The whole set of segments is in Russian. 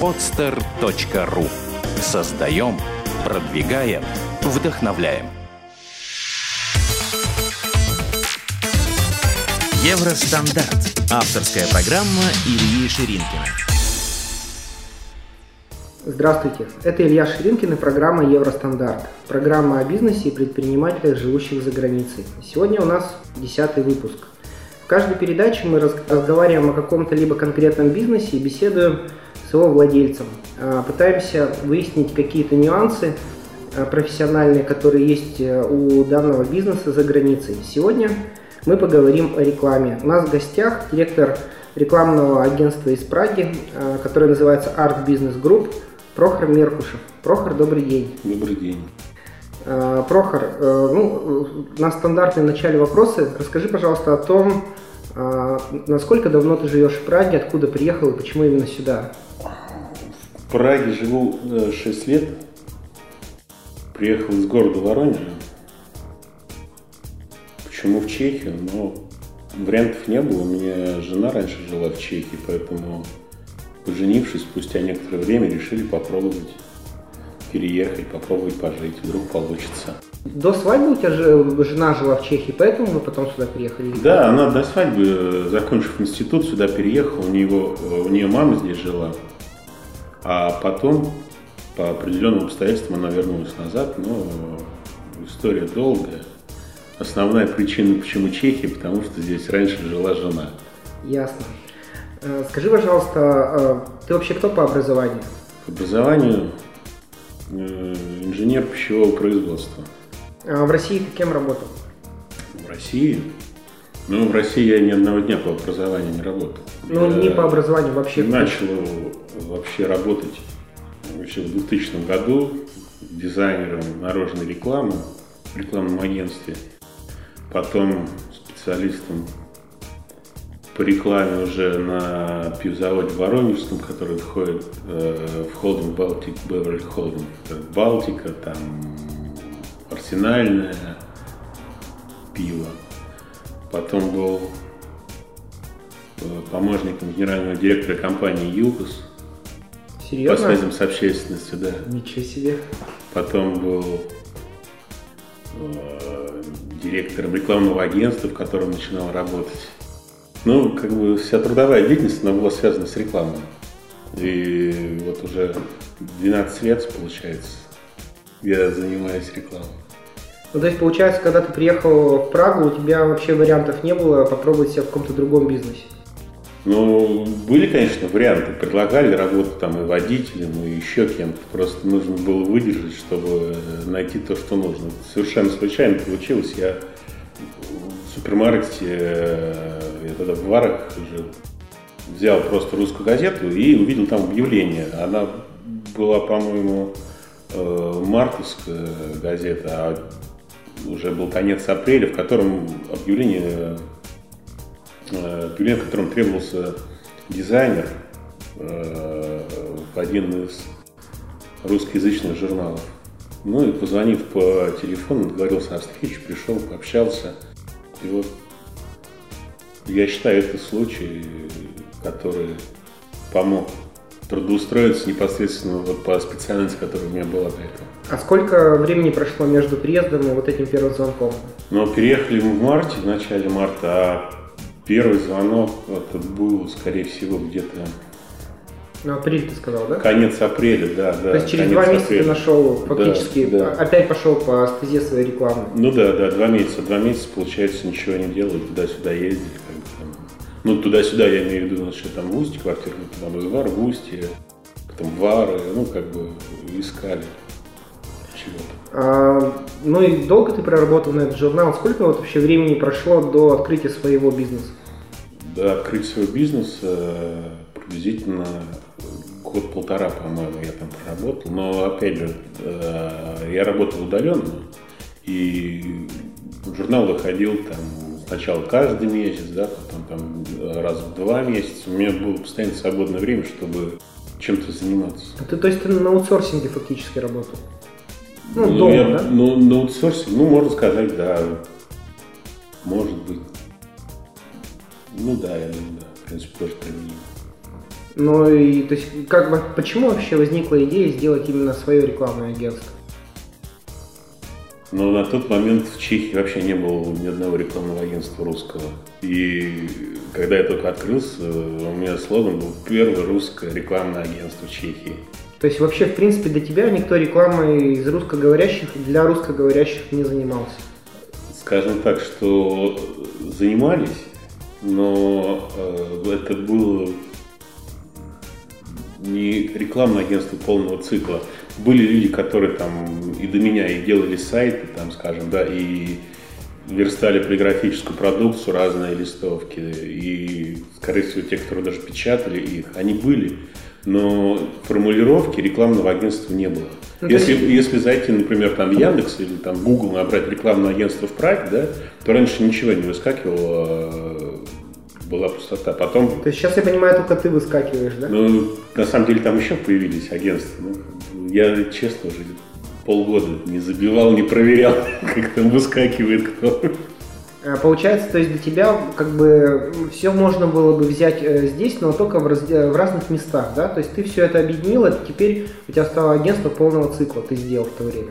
podster.ru Создаем, продвигаем, вдохновляем. Евростандарт. Авторская программа Ильи Ширинкина. Здравствуйте, это Илья Ширинкин и программа Евростандарт. Программа о бизнесе и предпринимателях, живущих за границей. Сегодня у нас десятый выпуск. В каждой передаче мы разговариваем о каком-то либо конкретном бизнесе и беседуем с его владельцем. А, пытаемся выяснить какие-то нюансы а, профессиональные, которые есть э, у данного бизнеса за границей. Сегодня мы поговорим о рекламе. У нас в гостях директор рекламного агентства из Праги, а, которое называется Art Business Group – Прохор Меркушев. Прохор, добрый день. Добрый день. Прохор, э, ну, на стандартные начале вопросы. Расскажи, пожалуйста, о том, насколько давно ты живешь в Праге, откуда приехал и почему именно сюда? В Праге живу 6 э, лет. Приехал из города Воронежа. Почему в Чехию? Но вариантов не было. У меня жена раньше жила в Чехии, поэтому поженившись, спустя некоторое время решили попробовать переехать, попробовать пожить, вдруг получится. До свадьбы у тебя же жена жила в Чехии, поэтому вы потом сюда приехали? Да, она до свадьбы, закончив институт, сюда переехала, у нее, у нее мама здесь жила, а потом по определенным обстоятельствам она вернулась назад, но история долгая. Основная причина, почему Чехия, потому что здесь раньше жила жена. Ясно. Э, скажи, пожалуйста, э, ты вообще кто по образованию? По образованию э, инженер пищевого производства. А в России ты кем работал? В России? Ну, в России я ни одного дня по образованию не работал. Ну, я не по образованию вообще. Начал вообще работать вообще в 2000 году дизайнером наружной рекламы в рекламном агентстве. Потом специалистом по рекламе уже на пивзаводе Воронежском, который входит э, в холдинг Балтик, Беверли Холдинг. Балтика, там арсенальное пиво. Потом был э, помощником генерального директора компании «Югус». Серьезно? По связям с общественностью, да. Ничего себе. Потом был э, директором рекламного агентства, в котором начинал работать. Ну, как бы вся трудовая деятельность, она была связана с рекламой. И вот уже 12 лет, получается, я занимаюсь рекламой. Ну, то есть, получается, когда ты приехал в Прагу, у тебя вообще вариантов не было попробовать себя в каком-то другом бизнесе? Ну, были, конечно, варианты. Предлагали работу там и водителем, и еще кем-то. Просто нужно было выдержать, чтобы найти то, что нужно. Совершенно случайно получилось. Я супермаркете, э, я тогда в Варах жил, взял просто русскую газету и увидел там объявление. Она была, по-моему, э, мартовская газета, а уже был конец апреля, в котором объявление, э, объявление в котором требовался дизайнер в один из русскоязычных журналов. Ну и позвонив по телефону, договорился о встрече, пришел, пообщался – и вот я считаю, это случай, который помог трудоустроиться непосредственно вот по специальности, которая у меня была до этого. А сколько времени прошло между приездом и вот этим первым звонком? Ну, переехали мы в марте, в начале марта, а первый звонок это был, скорее всего, где-то ну, апрель ты сказал, да? Конец апреля, да, да. То есть через два месяца апреля. ты нашел фактически, да, да. опять пошел по стезе своей рекламы. Ну да, да, два месяца. Два месяца, получается, ничего не делали, туда-сюда ездили. Как бы, там. Ну, туда-сюда я имею в виду, что там в Усте квартиру, там из Вар в Усте, потом Вары, ну, как бы искали. А, ну и долго ты проработал на этот журнал? Сколько вот вообще времени прошло до открытия своего бизнеса? До открытия своего бизнеса приблизительно год-полтора, по-моему, я там проработал. Но, опять же, э, я работал удаленно, и журнал выходил там сначала каждый месяц, да, потом там раз в два месяца. У меня было постоянно свободное время, чтобы чем-то заниматься. Ты, то есть ты на аутсорсинге фактически работал? Ну, ну дома, я, да? Ну, на аутсорсинге, ну, можно сказать, да. Может быть. Ну да, я да. В принципе, тоже применимо. Ну и то есть как почему вообще возникла идея сделать именно свое рекламное агентство? Но на тот момент в Чехии вообще не было ни одного рекламного агентства русского. И когда я только открылся, у меня слоган был «Первое русское рекламное агентство в Чехии». То есть вообще, в принципе, для тебя никто рекламой из русскоговорящих для русскоговорящих не занимался? Скажем так, что занимались, но э, это было не рекламное агентство полного цикла. Были люди, которые там и до меня и делали сайты, там, скажем, да, и верстали полиграфическую продукцию, разные листовки. И, скорее всего, те, которые даже печатали их, они были. Но формулировки рекламного агентства не было. Ну, если, есть... если зайти, например, там в Яндекс или там Google набрать рекламное агентство в Праге, да, то раньше ничего не выскакивало, а была пустота. Потом... То есть сейчас я понимаю, только ты выскакиваешь, да? Ну, на самом деле там еще появились агентства. Ну, я, честно, уже полгода не забивал, не проверял, как там выскакивает кто. А, получается, то есть для тебя как бы все можно было бы взять э, здесь, но только в, раз, в разных местах, да? То есть ты все это объединил, и теперь у тебя стало агентство полного цикла, ты сделал в то время.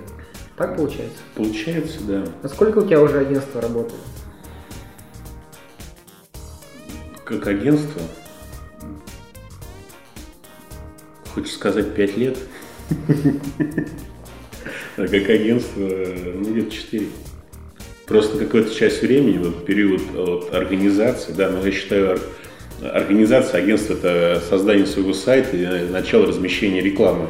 Так получается? Получается, да. А сколько у тебя уже агентство работает? как агентство, хочешь сказать, 5 лет, а как агентство, ну, где-то 4. Просто какую-то часть времени, вот период от организации, да, но я считаю, организация агентства – это создание своего сайта и начало размещения рекламы.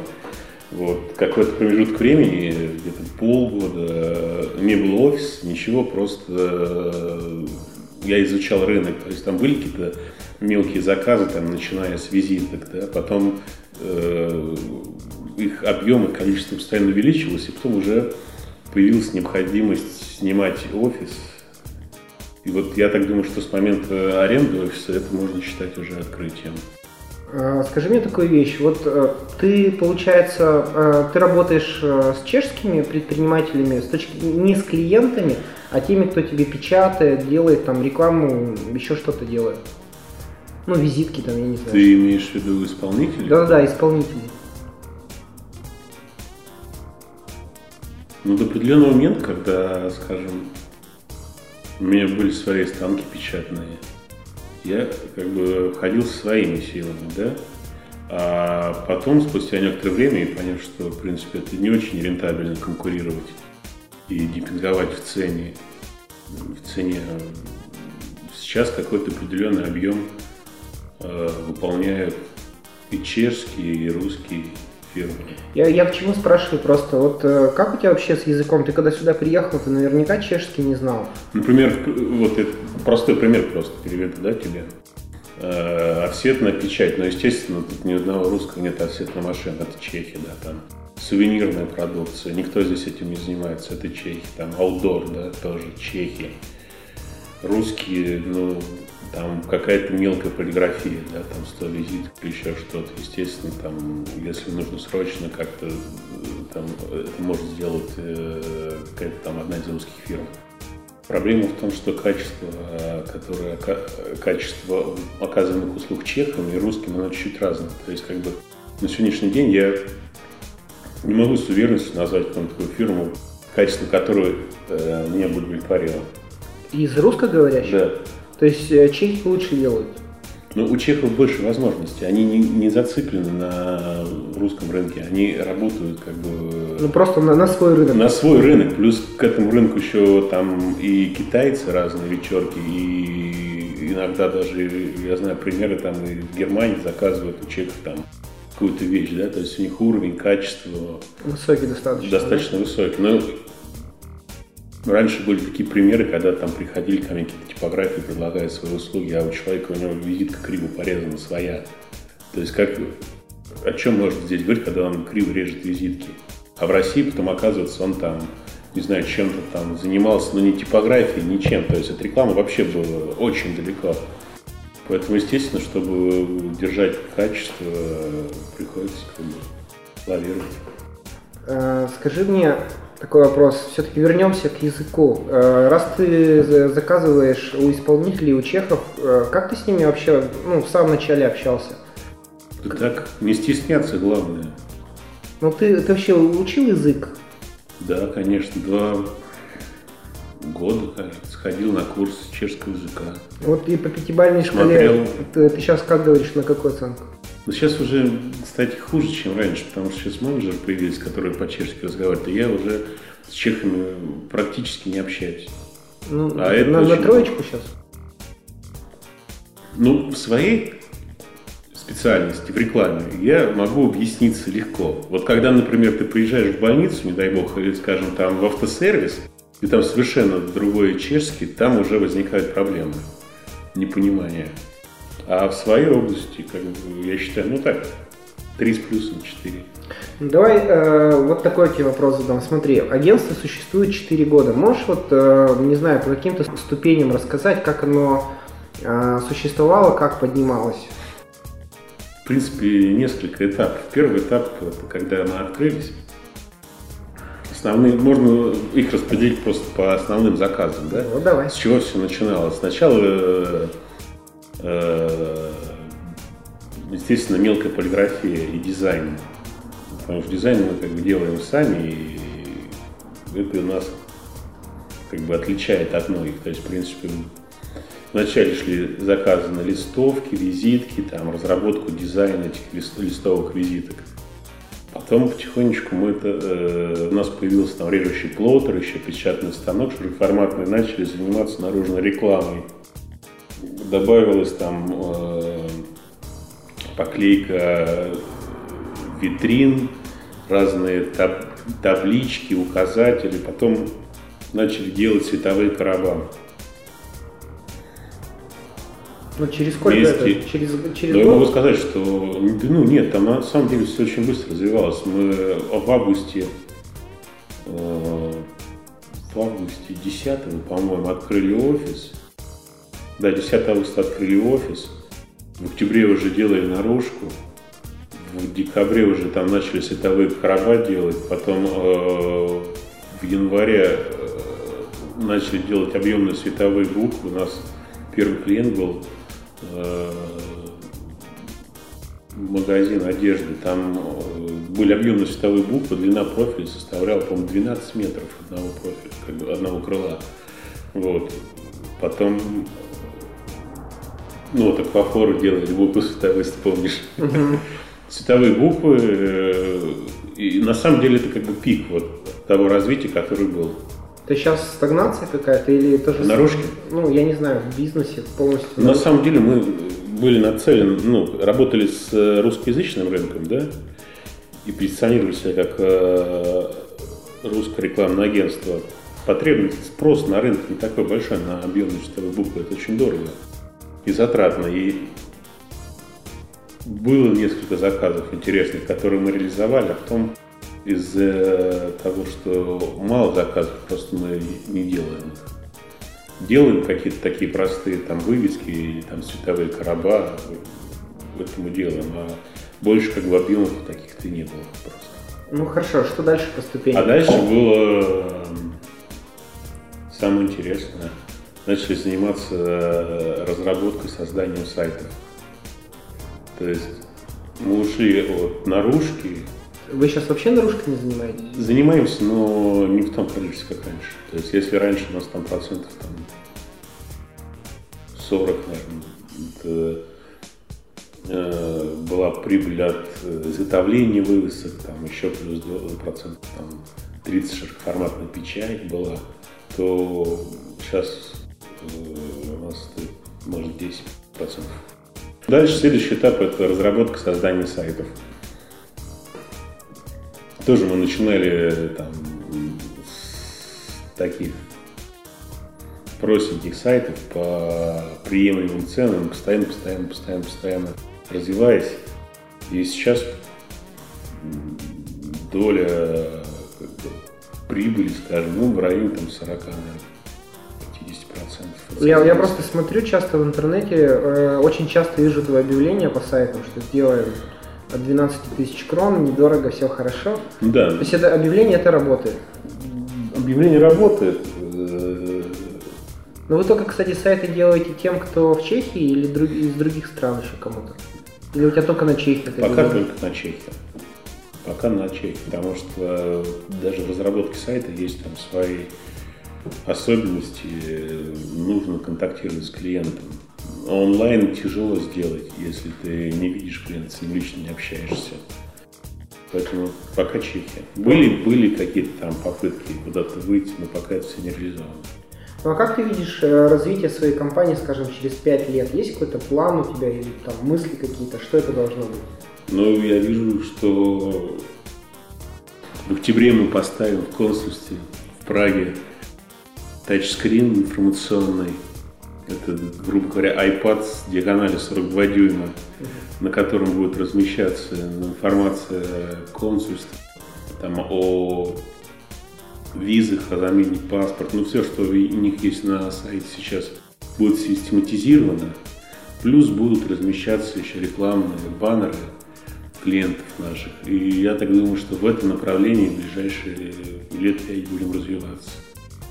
Вот. Какой-то промежуток времени, где-то полгода, не было офиса, ничего, просто я изучал рынок, то есть там были какие-то мелкие заказы, там, начиная с визиток, да, потом э, их объем и количество постоянно увеличивалось, и потом уже появилась необходимость снимать офис. И вот я так думаю, что с момента аренды офиса это можно считать уже открытием. А, скажи мне такую вещь. Вот э, ты, получается, э, ты работаешь э, с чешскими предпринимателями, с точки не с клиентами, а теми, кто тебе печатает, делает там рекламу, еще что-то делает. Ну, визитки там, я не знаю. Ты имеешь в виду исполнителей? Да-да-да, исполнители. Ну, до определенного момента, когда, скажем, у меня были свои станки печатные, я как бы ходил со своими силами, да, а потом, спустя некоторое время, я понял, что, в принципе, это не очень рентабельно конкурировать и демпинговать в цене. В цене сейчас какой-то определенный объем э, выполняют и чешские, и русские фирмы. Я, я к чему спрашиваю просто, вот э, как у тебя вообще с языком? Ты когда сюда приехал, ты наверняка чешский не знал. Например, вот это простой пример просто переведу, да, тебе. Э, офсетная печать, но, естественно, тут ни одного русского нет офсетной машины, это чехи, да, там сувенирная продукция, никто здесь этим не занимается, это чехи, там аутдор, да, тоже чехи. Русские, ну, там какая-то мелкая полиграфия, да, там 100 визиток или еще что-то. Естественно, там, если нужно срочно как-то, э, там, это может сделать э, какая-то там одна из русских фирм. Проблема в том, что качество, э, которое, качество оказанных услуг чехам и русским, оно чуть-чуть разное. То есть, как бы, на сегодняшний день я не могу с уверенностью назвать какую-то такую фирму, качество которой э, меня будет удовлетворило. Из русскоговорящих? Да. То есть э, чехи лучше делают? Ну, у чехов больше возможностей. Они не, не зациклены на русском рынке. Они работают как бы... Ну, просто на, на свой рынок. На свой рынок. Плюс к этому рынку еще там и китайцы разные вечерки, и иногда даже, я знаю примеры, там и в Германии заказывают у чехов там какую-то вещь, да, то есть у них уровень, качество... Высокий достаточно. Достаточно да? высокий. Но Раньше были такие примеры, когда там приходили ко мне какие-то типографии, предлагая свои услуги, а у человека у него визитка криво порезана своя. То есть как, о чем можно здесь говорить, когда он криво режет визитки? А в России потом оказывается он там, не знаю, чем-то там занимался, но не типографией, ничем. То есть от рекламы вообще было очень далеко. Поэтому, естественно, чтобы держать качество, приходится как бы лавировать. Э, скажи мне, такой вопрос. Все-таки вернемся к языку. Э, раз ты заказываешь у исполнителей, у чехов, э, как ты с ними вообще ну, в самом начале общался? Да так, не стесняться главное. Ну ты, ты вообще учил язык? Да, конечно, два года, кажется, ходил на курс чешского языка. Вот и по пятибалльной Смотрел. шкале ты, ты сейчас как говоришь, на какую оценку? Но сейчас уже, кстати, хуже, чем раньше, потому что сейчас менеджеры появились, которые по-чешски разговаривают, и я уже с чехами практически не общаюсь. Ну, А это на, на троечку сейчас? Ну, в своей специальности, в рекламе, я могу объясниться легко. Вот когда, например, ты приезжаешь в больницу, не дай бог, или, скажем, там в автосервис, и там совершенно другой чешский, там уже возникают проблемы, непонимание. А в своей области, как бы, я считаю, ну так, три с плюсом, четыре. Ну, Давай э, вот такой тебе вопрос задам. Смотри, агентство существует 4 года. Можешь вот, э, не знаю, по каким-то ступеням рассказать, как оно э, существовало, как поднималось? В принципе, несколько этапов. Первый этап, когда мы открылись. Основные, можно их распределить просто по основным заказам, да? Вот давай. С чего все начиналось? Сначала, э, естественно, мелкая полиграфия и дизайн. Потому что дизайн мы как бы делаем сами, и это у нас как бы отличает от многих. То есть, в принципе, вначале шли заказы на листовки, визитки, там, разработку дизайна этих лист- листовок, визиток. Потом потихонечку мы это, э, у нас появился там режущий плоттер, еще печатный станок широкоформатный, начали заниматься наружной рекламой. Добавилась там э, поклейка витрин, разные таб- таблички, указатели. Потом начали делать световые короба. Ну, через сколько Вместе. это? Через, через я год? могу сказать, что ну нет, там на самом деле все очень быстро развивалось. Мы в августе, э, в августе 10 по-моему, открыли офис. Да, 10 августа открыли офис. В октябре уже делали наружку. В декабре уже там начали световые короба делать. Потом э, в январе э, начали делать объемные световые буквы. У нас первый клиент был э, магазин одежды, там э, были объемные световые буквы, длина профиля составляла, по-моему, 12 метров одного профиля, как бы одного крыла. Вот. Потом, ну, вот аквафоры делали буквы световые, если помнишь. Световые буквы, э, и на самом деле это как бы пик вот того развития, который был. Это сейчас стагнация какая-то или тоже... Наружки? Ну, я не знаю, в бизнесе полностью. На самом деле мы были нацелены, ну, работали с э, русскоязычным рынком, да, и позиционировали себя как э, русское рекламное агентство. Потребность, спрос на рынке не такой большой на объемные чистовые буквы, это очень дорого и затратно. И было несколько заказов интересных, которые мы реализовали, а потом из-за того, что мало заказов, просто мы не делаем делаем какие-то такие простые там вывески и там световые короба, в этом мы делаем, а больше как бы объемов таких-то не было просто. Ну, хорошо, что дальше по ступеням? А дальше было самое интересное. Начали заниматься э, разработкой, созданием сайтов. То есть мы ушли от наружки, Вы сейчас вообще наружкой не занимаетесь? занимаемся, но не в том количестве, как раньше. То есть если раньше у нас там процентов там 40, наверное, это, э, была прибыль от э, изготовления вывесок, там еще плюс 2 процентов, там 30 широкоформатная печать была, то сейчас э, у нас это, может 10 процентов. Дальше следующий этап это разработка создания сайтов. Тоже мы начинали там с таких простеньких сайтов по приемлемым ценам, постоянно, постоянно, постоянно, постоянно развиваясь. И сейчас доля как бы, прибыли, скажем, ну, в районе там 40, наверное, 50 процентов. Я, я просто смотрю часто в интернете, э, очень часто вижу твои объявления по сайтам, что сделаем от 12 тысяч крон, недорого, все хорошо. Да, То есть это объявление, это работает. объявление работает. э, Но вы только, кстати, сайты делаете тем, кто в Чехии или друг- из других стран еще кому-то? Или у тебя только на Чехии? Пока только на Чехии. Пока на Чехии, потому что даже в разработке сайта есть там свои особенности, нужно контактировать с клиентом. Онлайн тяжело сделать, если ты не видишь клиента, с ним лично не общаешься. Поэтому пока Чехия. Были, были какие-то там попытки куда-то выйти, но пока это все не реализовано. Ну а как ты видишь э, развитие своей компании, скажем, через пять лет? Есть какой-то план у тебя или там мысли какие-то? Что это должно быть? Ну, я вижу, что в октябре мы поставим в консульстве в Праге тачскрин информационный. Это, грубо говоря, iPad с диагональю 42 дюйма, на котором будет размещаться информация консульства там, о визах, о замене паспорта, ну все, что у них есть на сайте сейчас, будет систематизировано. Плюс будут размещаться еще рекламные баннеры клиентов наших. И я так думаю, что в этом направлении в ближайшие лет пять будем развиваться.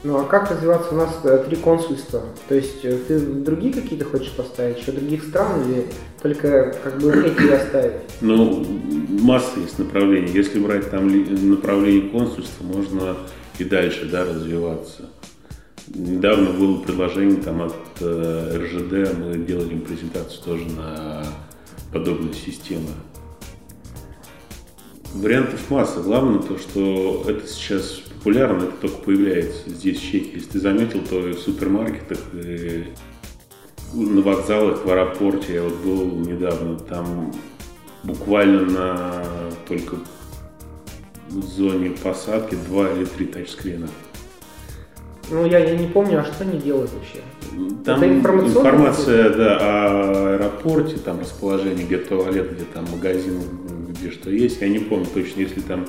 Ну а как развиваться? У нас э, три консульства. То есть э, ты другие какие-то хочешь поставить, еще других стран или только как бы эти оставить? Ну, масса есть направлений. Если брать там направление консульства, можно и дальше да, развиваться. Недавно было предложение там, от э, РЖД, мы делали им презентацию тоже на подобную систему. Вариантов масса. Главное то, что это сейчас популярно, это только появляется здесь в Чехии. Если ты заметил, то и в супермаркетах, и на вокзалах, в аэропорте, я вот был недавно, там буквально на только в зоне посадки два или три тачскрина. Ну, я, я не помню, а что они делают вообще? Там информация, да, о аэропорте, там расположение, где туалет, где там магазин, где что есть. Я не помню точно, если там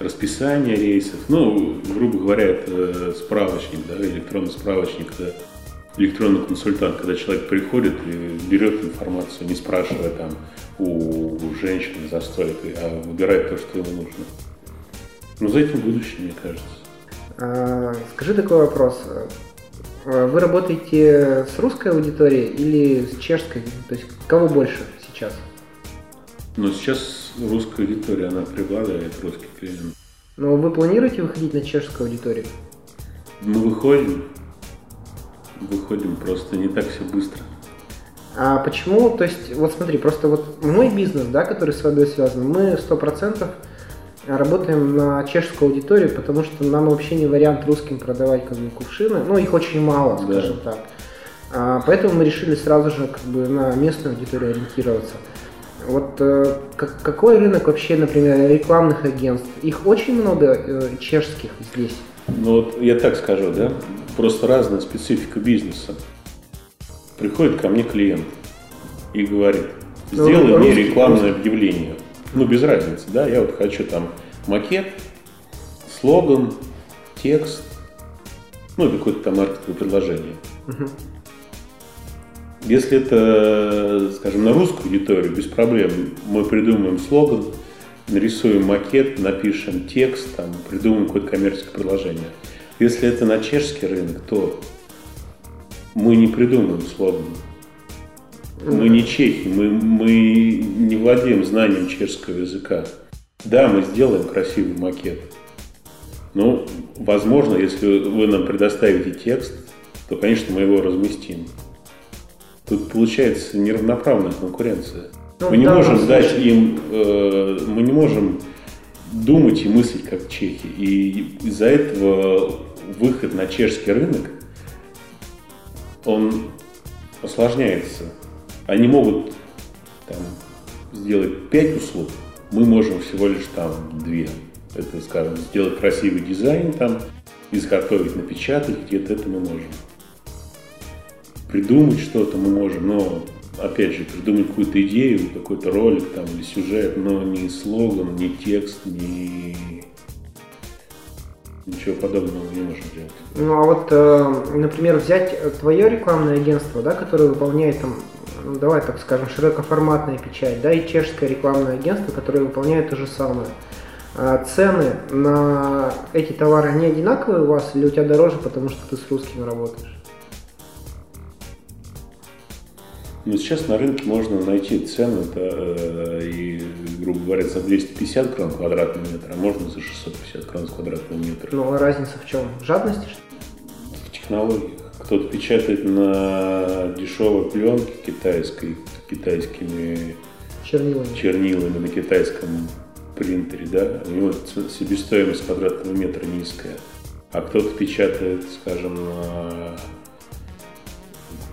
расписание рейсов. Ну, грубо говоря, это справочник, да, электронный справочник, это электронный консультант, когда человек приходит и берет информацию, не спрашивая там у женщины за стойкой, а выбирает то, что ему нужно. Ну, за этим будущее, мне кажется. А, скажи такой вопрос. А, вы работаете с русской аудиторией или с чешской? То есть кого больше сейчас? Ну, сейчас русская аудитория, она преобладает, русский клиент. Но вы планируете выходить на чешскую аудиторию? Мы выходим. Выходим просто не так все быстро. А почему? То есть, вот смотри, просто вот мой бизнес, да, который с водой связан, мы сто процентов работаем на чешскую аудиторию, потому что нам вообще не вариант русским продавать как бы кувшины. Ну, их очень мало, скажем да. так. А, поэтому мы решили сразу же как бы на местную аудиторию ориентироваться. Вот э, как, какой рынок вообще, например, рекламных агентств? Их очень много э, чешских здесь. Ну вот я так скажу, да, просто разная специфика бизнеса. Приходит ко мне клиент и говорит, ну, сделай ну, мне рекламное просто. объявление. Ну, без разницы, да, я вот хочу там макет, слоган, текст, ну, какое-то там маркетинговое предложение. Угу. Если это, скажем, на русскую аудиторию, без проблем, мы придумаем слоган, нарисуем макет, напишем текст, там, придумаем какое-то коммерческое предложение. Если это на чешский рынок, то мы не придумаем слоган. Мы не чехи, мы, мы не владеем знанием чешского языка. Да, мы сделаем красивый макет. Ну, возможно, если вы нам предоставите текст, то, конечно, мы его разместим. Тут получается неравноправная конкуренция. Ну, мы не можем дать им, э, мы не можем думать и мыслить как чехи. И из-за этого выход на чешский рынок, он осложняется. Они могут там, сделать пять услуг, мы можем всего лишь там две. Это, скажем, сделать красивый дизайн там, изготовить, напечатать, где-то это мы можем придумать что-то мы можем, но опять же, придумать какую-то идею, какой-то ролик там или сюжет, но не слоган, не текст, не ничего подобного не можем делать. Ну а вот, э, например, взять твое рекламное агентство, да, которое выполняет там, ну, давай так скажем, широкоформатная печать, да, и чешское рекламное агентство, которое выполняет то же самое. А цены на эти товары, они одинаковые у вас или у тебя дороже, потому что ты с русскими работаешь? Ну, сейчас на рынке можно найти цены, да, э, и, грубо говоря, за 250 крон квадратный метр, а можно за 650 крон квадратный метр. Ну, а разница в чем? В жадности, что ли? В технологиях. Кто-то печатает на дешевой пленке китайской, китайскими Чернилами. чернилами на китайском принтере, да, у него себестоимость квадратного метра низкая. А кто-то печатает, скажем, на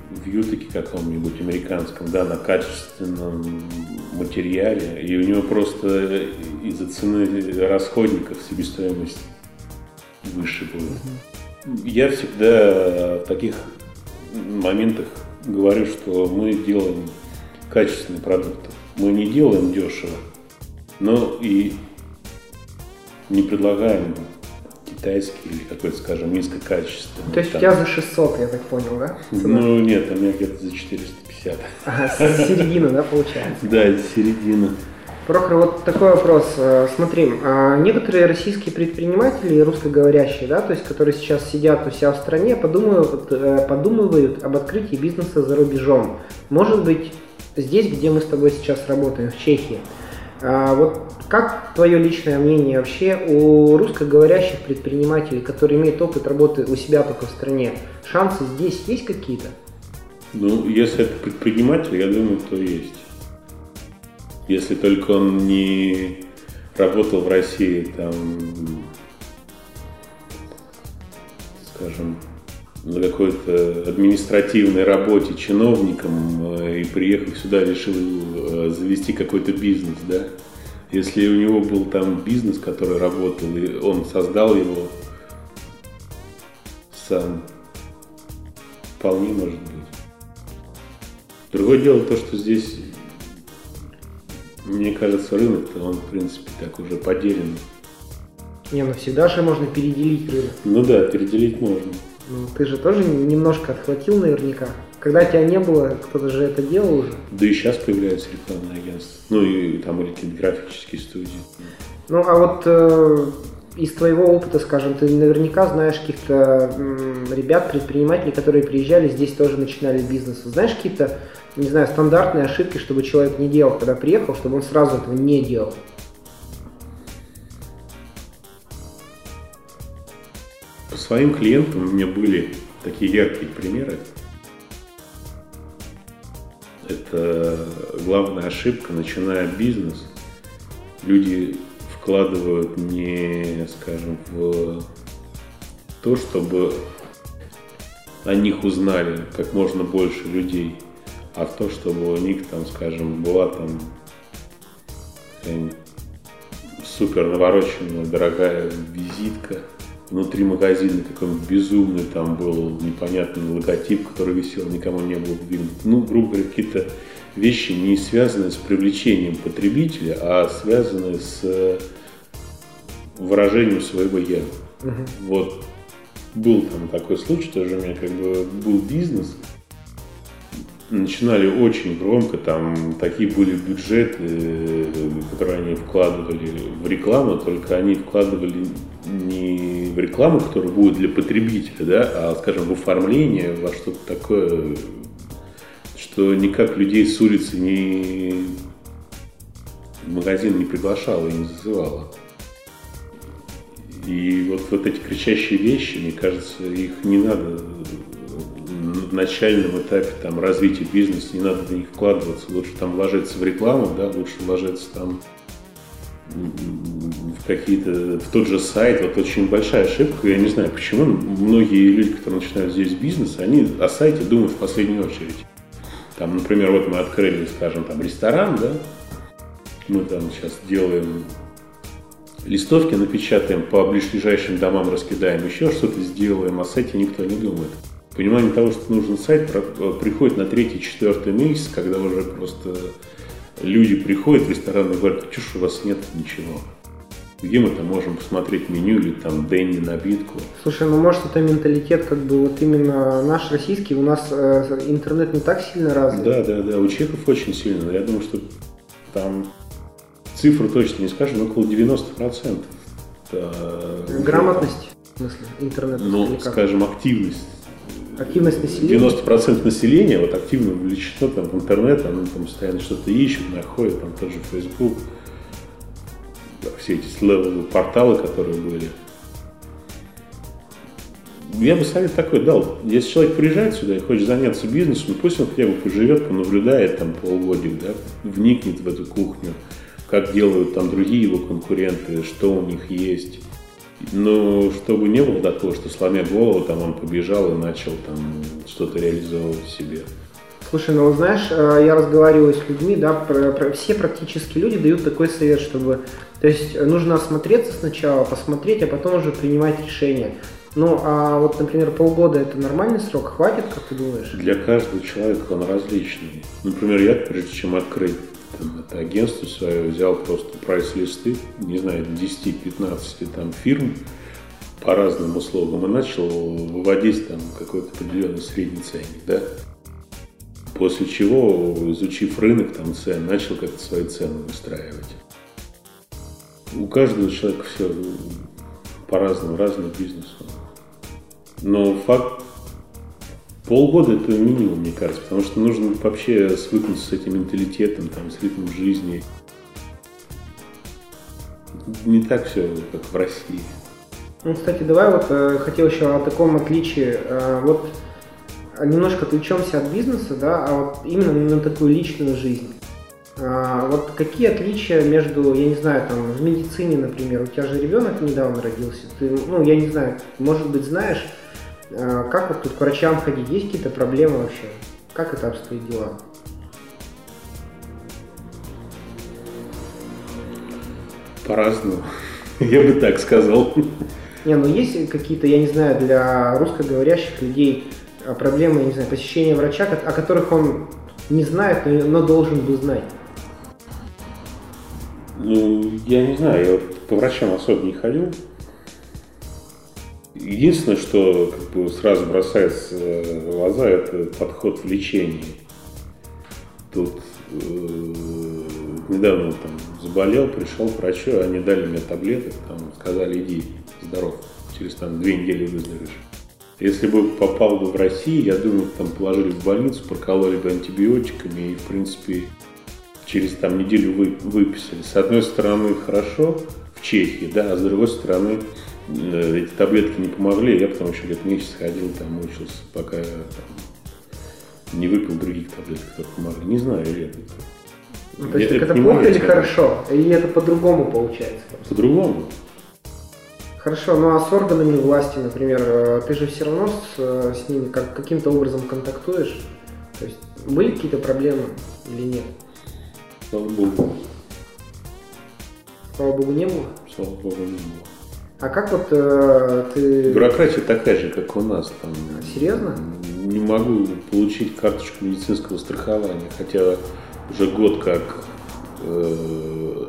в ютике каком-нибудь американском, да, на качественном материале, и у него просто из-за цены расходников себестоимость выше будет. Я всегда в таких моментах говорю, что мы делаем качественный продукт. Мы не делаем дешево, но и не предлагаем китайский или какой-то, скажем, низкокачественный. То есть у Там- тебя за 600, я так понял, да? Цена? Ну нет, у меня где-то за 450. Ага, с середины, да, получается? Да, это середина. Прохор, вот такой вопрос. Э, Смотри, а некоторые российские предприниматели, русскоговорящие, да, то есть, которые сейчас сидят у себя в стране, подумывают, э, подумывают об открытии бизнеса за рубежом. Может быть, здесь, где мы с тобой сейчас работаем, в Чехии. А Вот как твое личное мнение вообще у русскоговорящих предпринимателей, которые имеют опыт работы у себя только в стране, шансы здесь есть какие-то? Ну, если это предприниматель, я думаю, то есть. Если только он не работал в России, там, скажем, на какой-то административной работе чиновником э, и приехав сюда решил э, завести какой-то бизнес, да. Если у него был там бизнес, который работал, и он создал его сам, вполне может быть. Другое дело то, что здесь, мне кажется, рынок-то он, в принципе, так уже поделен. Не, ну всегда же можно переделить рынок. Ну да, переделить можно. Ну, ты же тоже немножко отхватил наверняка. Когда тебя не было, кто-то же это делал уже. Да и сейчас появляются рекламные агентства. Ну и там или какие-то графические студии. Ну, а вот э, из твоего опыта, скажем, ты наверняка знаешь каких-то м, ребят, предпринимателей, которые приезжали, здесь тоже начинали бизнес. Знаешь какие-то, не знаю, стандартные ошибки, чтобы человек не делал, когда приехал, чтобы он сразу этого не делал? По своим клиентам у меня были такие яркие примеры. Это главная ошибка, начиная бизнес. Люди вкладывают не, скажем, в то, чтобы о них узнали как можно больше людей, а в то, чтобы у них там, скажем, была там какая-нибудь супер навороченная, дорогая визитка. Внутри магазина какой-нибудь безумный там был непонятный логотип, который висел, никому не был видно. Ну, грубо говоря, какие-то вещи не связанные с привлечением потребителя, а связанные с э, выражением своего «я». Вот был там такой случай, тоже у меня как бы был бизнес, начинали очень громко, там такие были бюджеты, которые они вкладывали в рекламу, только они вкладывали не в рекламу, которая будет для потребителя, да, а, скажем, в оформление, во что-то такое, что никак людей с улицы не в магазин не приглашало и не зазывало. И вот, вот эти кричащие вещи, мне кажется, их не надо в начальном этапе там, развития бизнеса, не надо в них вкладываться. Лучше там вложиться в рекламу, да, лучше вложиться там в какие-то, в тот же сайт, вот очень большая ошибка, я не знаю почему, многие люди, которые начинают здесь бизнес, они о сайте думают в последнюю очередь. Там, например, вот мы открыли, скажем, там ресторан, да, мы там сейчас делаем листовки, напечатаем по ближайшим домам, раскидаем, еще что-то сделаем, о сайте никто не думает. Понимание того, что нужен сайт, приходит на третий, четвертый месяц, когда уже просто люди приходят в ресторан и говорят, а что у вас нет ничего? Где мы там можем посмотреть меню или там Дэнни набитку? Слушай, ну может это менталитет как бы вот именно наш российский, у нас э, интернет не так сильно развит. Да, да, да, у чехов очень сильно. Я думаю, что там цифру точно не скажем, около 90%. Да, Грамотность, в смысле, интернет. Ну, скажем, активность Активность населения? 90% населения вот активно вовлечено там, в интернет, они там постоянно что-то ищут, находят, там тот же Facebook, все эти левеловые порталы, которые были. Я бы совет такой дал. Если человек приезжает сюда и хочет заняться бизнесом, пусть он хотя бы поживет, понаблюдает там полгодик, да, вникнет в эту кухню, как делают там другие его конкуренты, что у них есть. Но чтобы не было такого, что сломя голову, там он побежал и начал там что-то реализовывать себе. Слушай, ну знаешь, э, я разговариваю с людьми, да, про, про, все практически люди дают такой совет, чтобы, то есть нужно осмотреться сначала, посмотреть, а потом уже принимать решение. Ну, а вот, например, полгода это нормальный срок, хватит, как ты думаешь? Для каждого человека он различный. Например, я, прежде чем открыть это агентство свое, взял просто прайс-листы, не знаю, 10-15 там фирм по разным услугам и начал выводить там какой-то определенный средний ценник, да. После чего, изучив рынок там цен, начал как-то свои цены выстраивать. У каждого человека все по-разному, разный бизнес. Но факт Полгода это минимум, мне кажется, потому что нужно вообще свыкнуться с этим менталитетом, там, с ритмом жизни. Не так все, как в России. Ну, кстати, давай вот э, хотел еще о таком отличии. Э, вот немножко отвлечемся от бизнеса, да, а вот именно на такую личную жизнь. А, вот какие отличия между, я не знаю, там, в медицине, например, у тебя же ребенок недавно родился, ты, ну, я не знаю, может быть, знаешь, как вот тут к врачам ходить? Есть какие-то проблемы вообще? Как это обстоит дела? По-разному. Я бы так сказал. Не, ну есть какие-то, я не знаю, для русскоговорящих людей а, проблемы, я не знаю, посещения врача, о которых он не знает, но должен бы знать? Ну, я не знаю, я по врачам особо не ходил. Единственное, что как бы, сразу бросается в глаза, это подход в лечении. Тут э, недавно там заболел, пришел к врачу, они дали мне таблеток, там, сказали, иди, здоров, через там две недели выздоровеешь. Если бы попал бы в Россию, я думаю, там положили в больницу, прокололи бы антибиотиками и, в принципе, через там неделю вы, выписали. С одной стороны, хорошо в Чехии, да, а с другой стороны, эти таблетки не помогли, я потом еще где-то месяц ходил, там мучился, пока там, не выпил других таблеток, которые помогли. Не знаю, или это. Ну, то есть это, это плохо или хорошо? Или это по-другому получается? По-другому. Хорошо, ну а с органами власти, например, э, ты же все равно с, э, с ними как, каким-то образом контактуешь? То есть были какие-то проблемы или нет? Слава Богу. Слава Богу, не было? Слава Богу, не было. А как вот э, ты... Бюрократия такая же, как у нас. Там, Серьезно? Не могу получить карточку медицинского страхования, хотя уже год как э,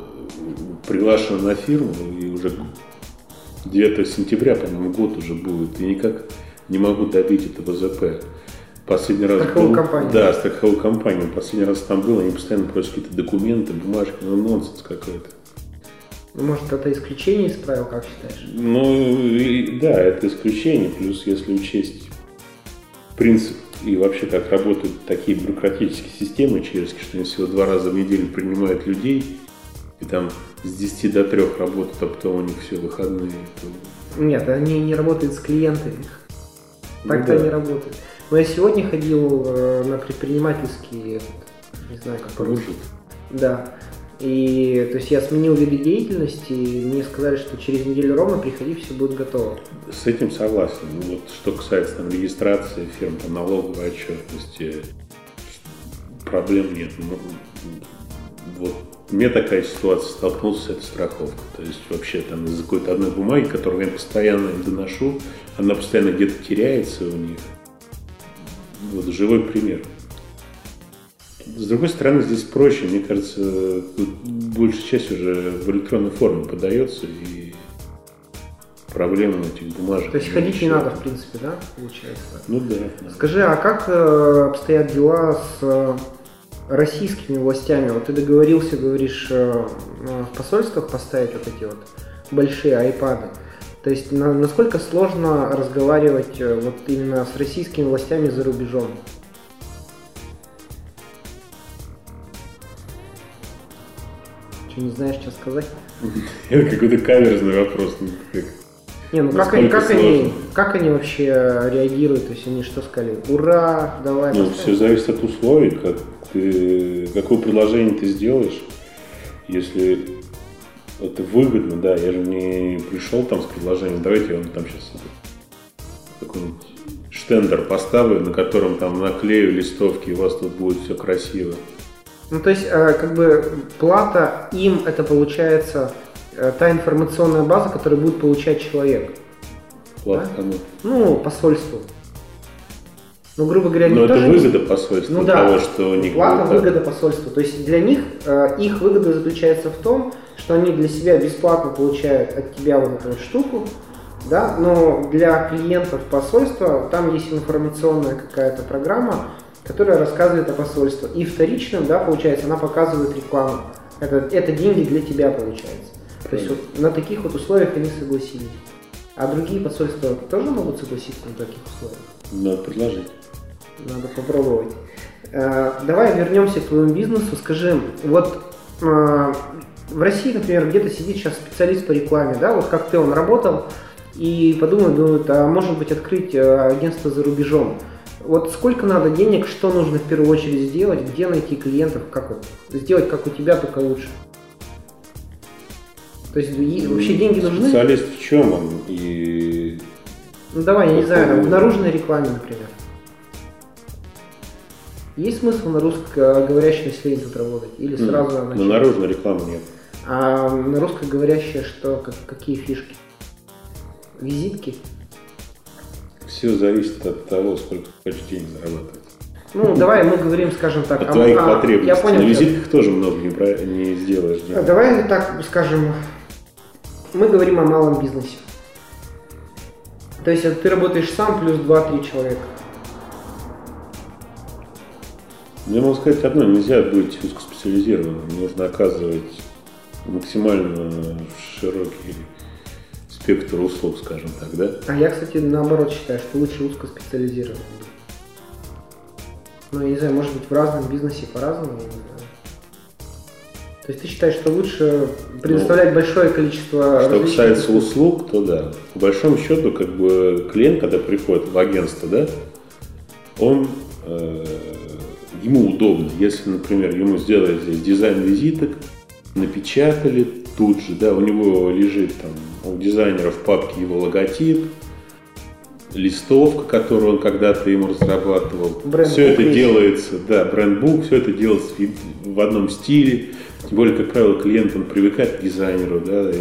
приглашен на фирму, и уже 9 сентября, по-моему, год уже будет, и никак не могу добить это ВЗП. Последний раз страховую был, компанию. Да, страховую компанию. Последний раз там был, они постоянно просят какие-то документы, бумажки, ну нонсенс какой-то. Ну, может, это исключение из правил, как считаешь? Ну, и, да, это исключение. Плюс, если учесть принцип и вообще как работают такие бюрократические системы чешские, что они всего два раза в неделю принимают людей, и там с 10 до 3 работают, а потом у них все выходные. То... Нет, они не работают с клиентами. Ну Так-то ну, да. не работают. Но я сегодня ходил э, на предпринимательский, не знаю, как Кружит. Да. И то есть я сменил виды деятельности, и мне сказали, что через неделю ровно приходи, все будет готово. С этим согласен. Ну, вот что касается там, регистрации фирм, там, налоговой отчетности, проблем нет. Ну, вот мне такая ситуация столкнулся с этой страховкой. То есть вообще там из-за какой-то одной бумаги, которую я постоянно им доношу, она постоянно где-то теряется у них. Вот живой пример. С другой стороны, здесь проще, мне кажется, большая часть уже в электронной форме подается, и проблемы этих бумажек. То есть ходить не надо, в принципе, да, получается? Ну да. Скажи, а как э, обстоят дела с э, российскими властями? Вот ты договорился, говоришь, э, в посольствах поставить вот эти вот большие айпады. То есть на- насколько сложно разговаривать э, вот именно с российскими властями за рубежом? Что, не знаешь, что сказать? Это какой-то каверзный вопрос. ну, Не, ну как они, как, они, как они вообще реагируют? То есть они что сказали? Ура, давай. Ну, поставим». все зависит от условий, как ты, какое предложение ты сделаешь. Если это выгодно, да, я же не пришел там с предложением, давайте я вам там сейчас какой-нибудь штендер поставлю, на котором там наклею листовки, и у вас тут будет все красиво. Ну, то есть, э, как бы плата им это получается э, та информационная база, которую будет получать человек. Плата кому? Ну, посольству. Ну, грубо говоря, Но никто это же не- выгода посольства Ну да, того, что у них плата будет выгода посольству. То есть для них э, их выгода заключается в том, что они для себя бесплатно получают от тебя вот эту штуку, да, но для клиентов посольства там есть информационная какая-то программа, которая рассказывает о посольстве. И вторичным, да, получается, она показывает рекламу. Это, это деньги для тебя получается. То есть вот на таких вот условиях они согласились. А другие посольства тоже могут согласиться на таких условиях? Надо предложить. Надо попробовать. Э, Давай вернемся к твоему бизнесу. Скажи, вот э, в России, например, где-то сидит сейчас специалист по рекламе, да, вот как ты, он работал, и подумал, думает, а может быть открыть э, агентство за рубежом. Вот сколько надо денег, что нужно в первую очередь сделать, где найти клиентов, как вот сделать, как у тебя, только лучше. То есть и вообще деньги нужны? Специалист в чем он? И Ну давай, я не знаю, Какого? в наружной рекламе, например. Есть смысл на русскоговорящее население тут работать? Или сразу но начать? наружной рекламы нет. А на русскоговорящее что? Как- какие фишки? Визитки? Все зависит от того, сколько ты хочешь денег зарабатывать. Ну, давай мы говорим, скажем так. От а- твоих а, потребностей. Я понял. На визитках тоже много не, про- не сделаешь А, денег. Давай так скажем, мы говорим о малом бизнесе. То есть ты работаешь сам плюс 2-3 человека. Я могу сказать одно, нельзя быть узкоспециализированным. Нужно оказывать максимально широкий спектр услуг, скажем так, да? А я, кстати, наоборот считаю, что лучше узкоспециализированным быть. Ну, я не знаю, может быть, в разном бизнесе по-разному. То есть ты считаешь, что лучше предоставлять большое количество Что касается услуг? услуг, то да. По большому счету, как бы клиент, когда приходит в агентство, да, он э, ему удобно. Если, например, ему сделали здесь дизайн визиток, напечатали тут же, да, у него лежит там у дизайнера в папке его логотип, листовка, которую он когда-то ему разрабатывал. Бренд-бук все это есть. делается, да, брендбук, все это делается в, одном стиле. Тем более, как правило, клиент, он привыкает к дизайнеру, да,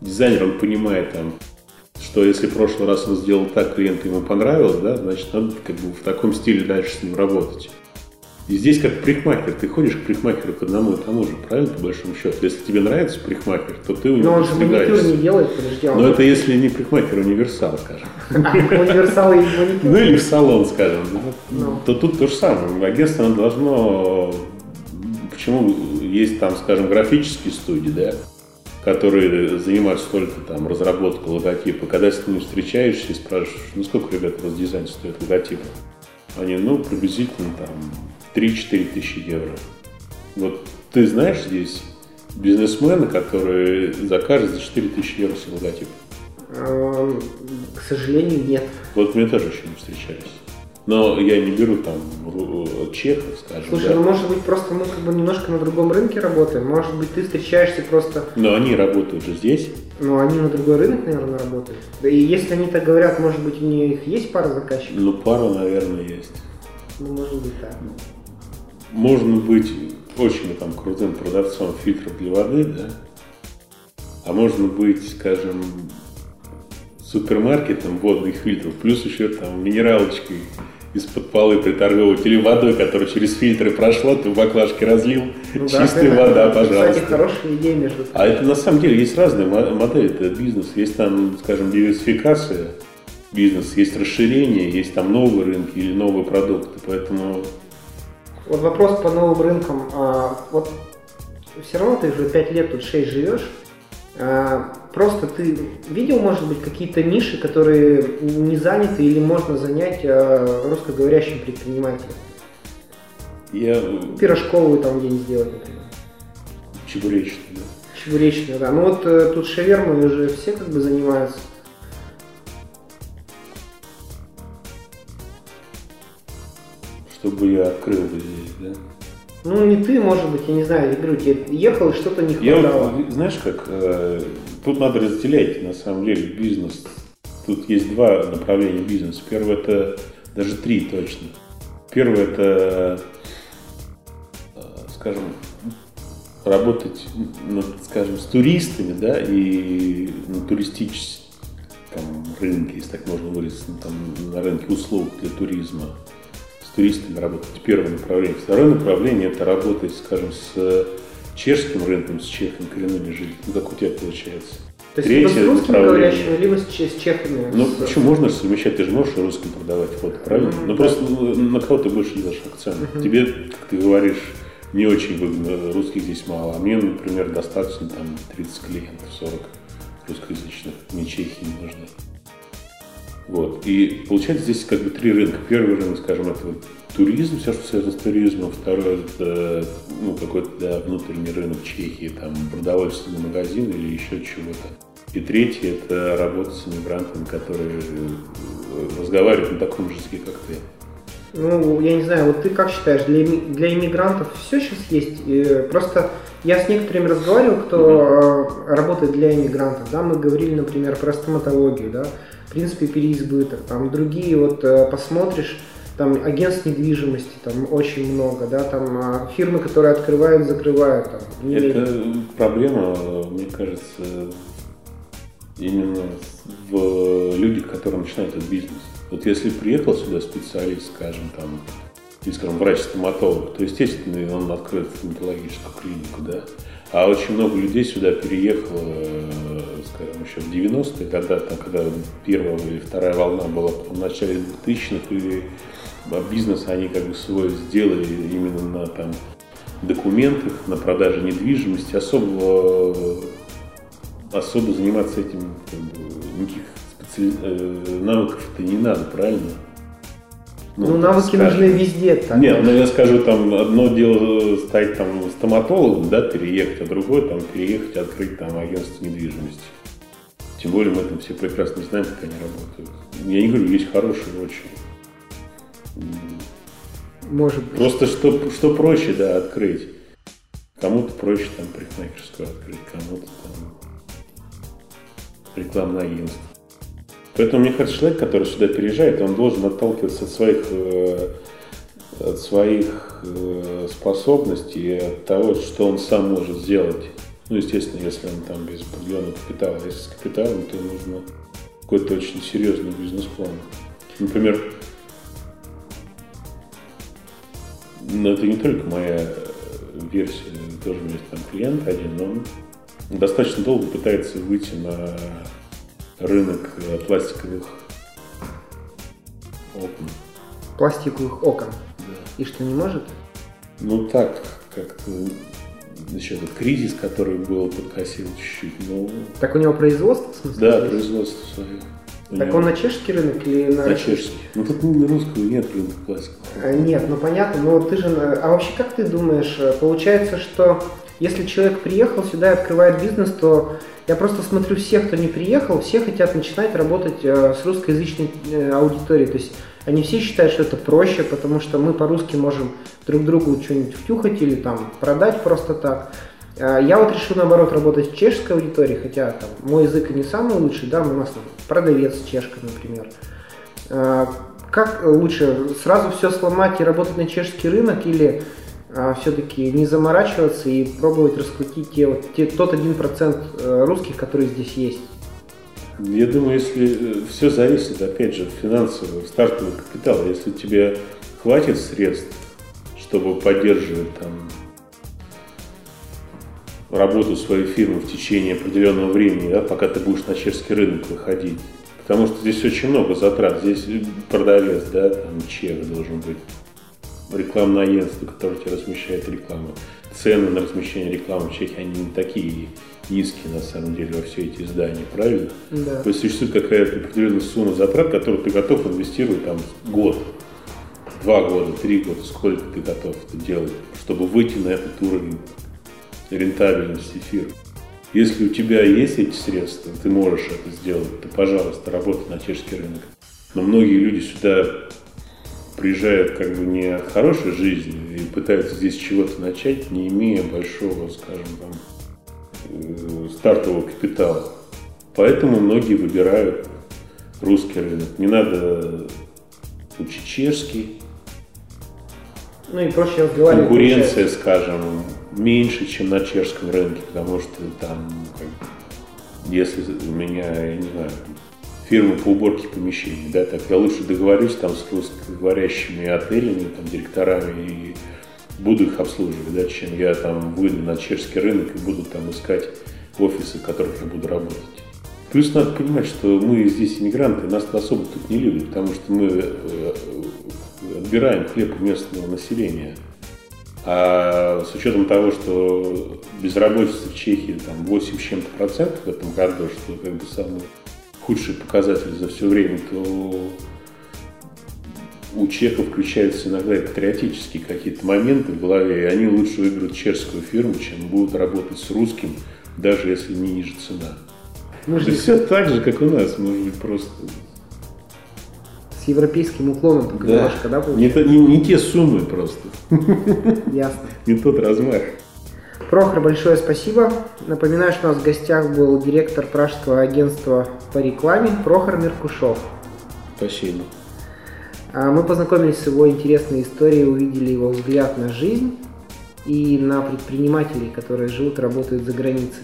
дизайнер, он понимает там, что если в прошлый раз он сделал так, клиенту ему понравилось, да, значит, надо как бы в таком стиле дальше с ним работать. И здесь как парикмахер, ты ходишь к парикмахеру к одному и тому же, правильно, по большому счету? Если тебе нравится парикмахер, то ты у него Но он же маникюр не делает, подожди. Но это если не парикмахер, а универсал, скажем. Универсал и маникюр. Ну или в салон, скажем. Ну. То тут то же самое. Агентство должно... Почему есть там, скажем, графические студии, да, которые занимаются только там разработкой логотипа. Когда с ними встречаешься и спрашиваешь, ну сколько, ребята, у вас дизайн стоит логотипа? Они, ну, приблизительно там 3-4 тысячи евро. Вот ты знаешь здесь бизнесмена, который закажет за 4 тысячи евро себе логотип? Эм, К сожалению, нет. Вот мне тоже еще не встречались. Но я не беру там ру- чехов, скажем, Слушай, да. ну может быть просто мы как бы немножко на другом рынке работаем. Может быть ты встречаешься просто, Но они работают же здесь. ну они на другой рынок, наверное, работают. Да и если они так говорят, может быть у них есть пара заказчиков? Ну, пара, наверное, есть. Ну может быть так. Можно быть очень там крутым продавцом фильтров для воды, да? А можно быть, скажем, супермаркетом водных фильтров, плюс еще там минералочкой из-под полы приторговывать или водой, которая через фильтры прошла, ты в баклажке разлил, Ну да, чистая это, вода, Кстати, пожалуйста. хорошая идея между А это на самом деле есть разные мо- модели это бизнес. Есть там, скажем, диверсификация бизнеса, есть расширение, есть там новые рынки или новые продукты. Поэтому Вот вопрос по новым рынкам. А, вот все равно ты уже 5 лет тут 6 живешь. А, просто ты видел, может быть, какие-то ниши, которые не заняты или можно занять э, русскоговорящим предпринимателям? Я Пирожковую там где-нибудь сделать, например. чебуречный, да. Чебуречную, да. Ну вот э, тут шавермой уже все как бы занимаются. Чтобы я открыл бы здесь, да. Ну не ты, может быть, я не знаю, я говорю, тебе ехал и что-то не Я хватало. вот, знаешь как, э, тут надо разделять на самом деле бизнес. Тут есть два направления бизнеса. Первое это, даже три точно. Первое это, э, скажем, работать, ну, скажем, с туристами, да, и на туристическом рынке, если так можно выразиться, ну, там, на рынке услуг для туризма с туристами работать. Первое направление. Второе направление это работать, скажем, с чешским рынком, с чехами, коренными жителями. Ну, как у тебя получается. То есть либо с Третье русскими говорящими, либо с, че- с чехами. Ну, С- почему можно совмещать? Ты же можешь русским продавать, вот, правильно? Мгм, ну, да. просто ну, на кого ты больше делаешь акцент? Тебе, как ты говоришь, не очень выгодно, русских здесь мало. А мне, например, достаточно там 30 клиентов, 40 русскоязычных, мне чехи не нужны. Вот. И получается здесь как бы три рынка. Первый рынок, скажем, это вот туризм, все, что связано с туризмом. Второй это ну, какой-то да, внутренний рынок Чехии, там продовольственный магазин или еще чего-то. И третий это работа с иммигрантами, которые э, разговаривают на таком же языке, как ты. Ну, я не знаю, вот ты как считаешь, для, для иммигрантов все сейчас есть? Э, Просто я с некоторыми разговаривал, кто э, работает для иммигрантов, да, мы говорили, например, про стоматологию, да, в принципе, переизбыток, там другие, вот э, посмотришь, там агентств недвижимости, там очень много, да, там а, фирмы, которые открывают, закрывают, там, не- Это проблема, мне кажется, именно в людях, которые начинают этот бизнес. Вот если приехал сюда специалист, скажем, там, или, скажем, врач-стоматолог, то, естественно, он откроет стоматологическую клинику, да. А очень много людей сюда переехало, э, скажем, еще в 90-е, когда, там, когда первая или вторая волна была в начале 2000-х, и бизнес они как бы свой сделали именно на там документах, на продаже недвижимости, особо, особо заниматься этим как бы, никаких специ- э, навыков-то не надо, правильно? ну, навыки скажем. нужны везде. Так, Нет, ну я скажу, там одно дело стать там стоматологом, да, переехать, а другое там переехать, открыть там агентство недвижимости. Тем более мы там все прекрасно знаем, как они работают. Я не говорю, есть хорошие очень. Может быть. Просто что, что проще, да, открыть. Кому-то проще там парикмахерскую открыть, кому-то там рекламное агентство. Поэтому, мне кажется, человек, который сюда переезжает, он должен отталкиваться от своих, э, от своих э, способностей, от того, что он сам может сделать. Ну, естественно, если он там без определенного капитала. Если с капиталом, то нужно какой-то очень серьезный бизнес-план. Например, но это не только моя э, версия, тоже у меня есть там клиент один, но он достаточно долго пытается выйти на рынок э, пластиковых окон. Пластиковых окон. Да. И что, не может? Ну так, как-то еще этот кризис, который был, подкосил чуть-чуть, ну, Так у него производство, в смысле? да, производство свое. Так он на чешский рынок или на, на чешский. Ну тут ну, русского нет рынка пластиковых. А, Нет, ну понятно, но ты же... на- А вообще, как ты думаешь, э, получается, что если человек приехал сюда и открывает бизнес, то я просто смотрю всех, кто не приехал, все хотят начинать работать э, с русскоязычной э, аудиторией. То есть они все считают, что это проще, потому что мы по-русски можем друг другу что-нибудь втюхать или там продать просто так. А Я вот решил наоборот работать с чешской аудиторией, хотя там мой язык не самый лучший, да, у нас там продавец чешка, например. А, Как лучше, сразу все сломать и работать на чешский рынок или все-таки не заморачиваться и пробовать раскрутить те, вот, те, тот один процент э, русских, которые здесь есть? Я думаю, если все зависит, опять же, от финансового стартового капитала. Если тебе хватит средств, чтобы поддерживать там работу своей фирмы в течение определенного времени, да, пока ты будешь на чешский рынок выходить. Потому что здесь очень много затрат. Здесь продавец, да, там чек должен быть, рекламное агентство, которое тебе размещает рекламу. Цены на размещение рекламы в Чехии, они не такие низкие, на самом деле, во все эти издания, правильно? Да. То есть существует какая-то определенная сумма затрат, которую ты готов инвестировать там год, два года, три года, сколько ты готов это делать, чтобы выйти на этот уровень рентабельности фирмы. Если у тебя есть эти средства, ты можешь это сделать, то, пожалуйста, работай на чешский рынок. Но многие люди сюда приезжают как бы не от хорошей жизни и пытаются здесь чего-то начать, не имея большого, скажем, там, э, стартового капитала. Поэтому многие выбирают русский рынок. Не надо учить чешский. Ну и проще разговаривать. Конкуренция, скажем, меньше, чем на чешском рынке, потому что там, как, если у меня, я не знаю, фирмы по уборке помещений, да, так я лучше договорюсь там с русскоговорящими отелями, там, директорами и буду их обслуживать, да, чем я там выйду на чешский рынок и буду там искать офисы, в которых я буду работать. Плюс надо понимать, что мы здесь иммигранты, нас особо тут не любят, потому что мы э, отбираем хлеб у местного населения. А с учетом того, что безработица в Чехии там 8 с чем-то процентов в этом году, что как бы самый худший показатель за все время, то у чехов включаются иногда и патриотические какие-то моменты в голове, и они лучше выберут чешскую фирму, чем будут работать с русским, даже если не ниже цена. Же Это все так же, как у нас, может быть, просто... европейским уклоном только Да. немножко, да, Не, то- не- не те суммы просто, Ясно. не тот размах. Прохор, большое спасибо. Напоминаю, что у нас в гостях был директор пражского агентства по рекламе Прохор Меркушев. Спасибо. А Мы познакомились с его интересной историей, увидели его взгляд на жизнь и на предпринимателей, которые живут и работают за границей.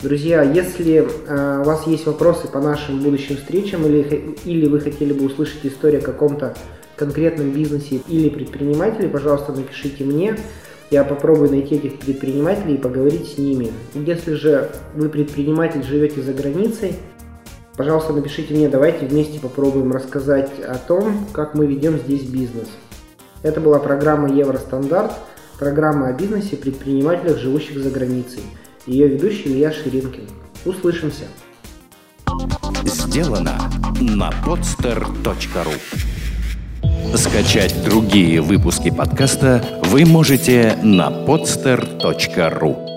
Друзья, если а, у вас есть вопросы по нашим будущим встречам или, или вы хотели бы услышать историю о каком-то конкретном бизнесе или предпринимателе, пожалуйста, напишите мне. Я попробую найти этих предпринимателей и поговорить с ними. Если же вы предприниматель, живете за границей, Пожалуйста, напишите мне, давайте вместе попробуем рассказать о том, как мы ведем здесь бизнес. Это была программа Евростандарт, программа о бизнесе предпринимателях, живущих за границей. Ее ведущий Илья Ширинкин. Услышимся! Сделано на podster.ru Скачать другие выпуски подкаста вы можете на podster.ru